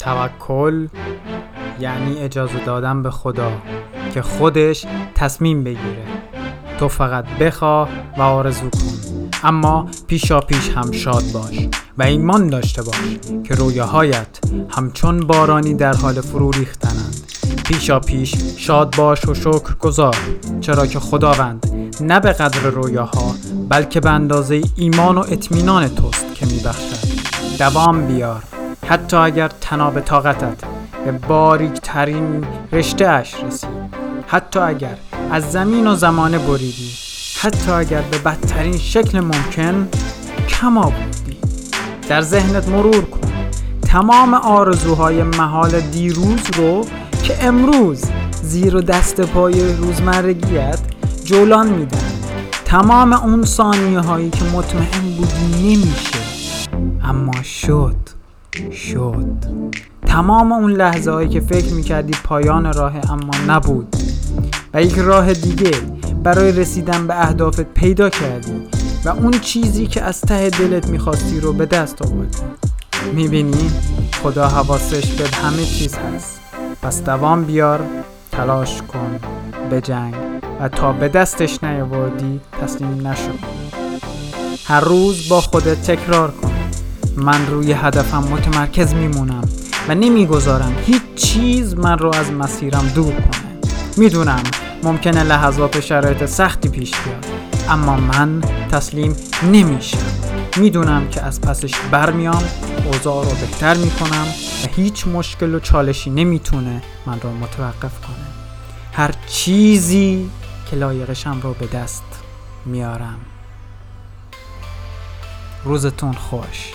توکل یعنی اجازه دادن به خدا که خودش تصمیم بگیره. تو فقط بخواه و آرزو کن. اما پیشا پیش هم شاد باش و ایمان داشته باش که رویاهایت همچون بارانی در حال فرو ریختنند. پیشا پیش شاد باش و شکر گذار چرا که خداوند نه به قدر رویاها بلکه به اندازه ایمان و اطمینان توست که میبخشد. دوام بیار. حتی اگر تناب طاقتت به باریک ترین رشته اش رسید حتی اگر از زمین و زمانه بریدی. حتی اگر به بدترین شکل ممکن کما بودی. در ذهنت مرور کن. تمام آرزوهای محال دیروز رو که امروز زیر و دست پای روزمرگیت جولان میدن. تمام اون ثانیه هایی که مطمئن بودی نمیشه. اما شد. شد. تمام اون لحظه هایی که فکر می‌کردی پایان راه اما نبود و یک راه دیگه برای رسیدن به اهدافت پیدا کردی و اون چیزی که از ته دلت می‌خواستی رو به دست آوردی. می‌بینی؟ خدا حواسش به همه چیز هست. پس دوام بیار تلاش کن بجنگ و تا به دستش نیاوردی تسلیم نشو. هر روز با خودت تکرار کن. من روی هدفم متمرکز میمونم و نمی‌گذارم هیچ چیز من رو از مسیرم دور کنه. می‌دونم ممکنه لحظات شرایط سختی پیش بیاد اما من تسلیم نمیشم. می‌دونم که از پسش برمیام اوضاع رو بهتر می‌کنم و هیچ مشکل و چالشی نمی‌تونه من رو متوقف کنه. هر چیزی که لایقشم رو به دست میارم. روزتون خوش.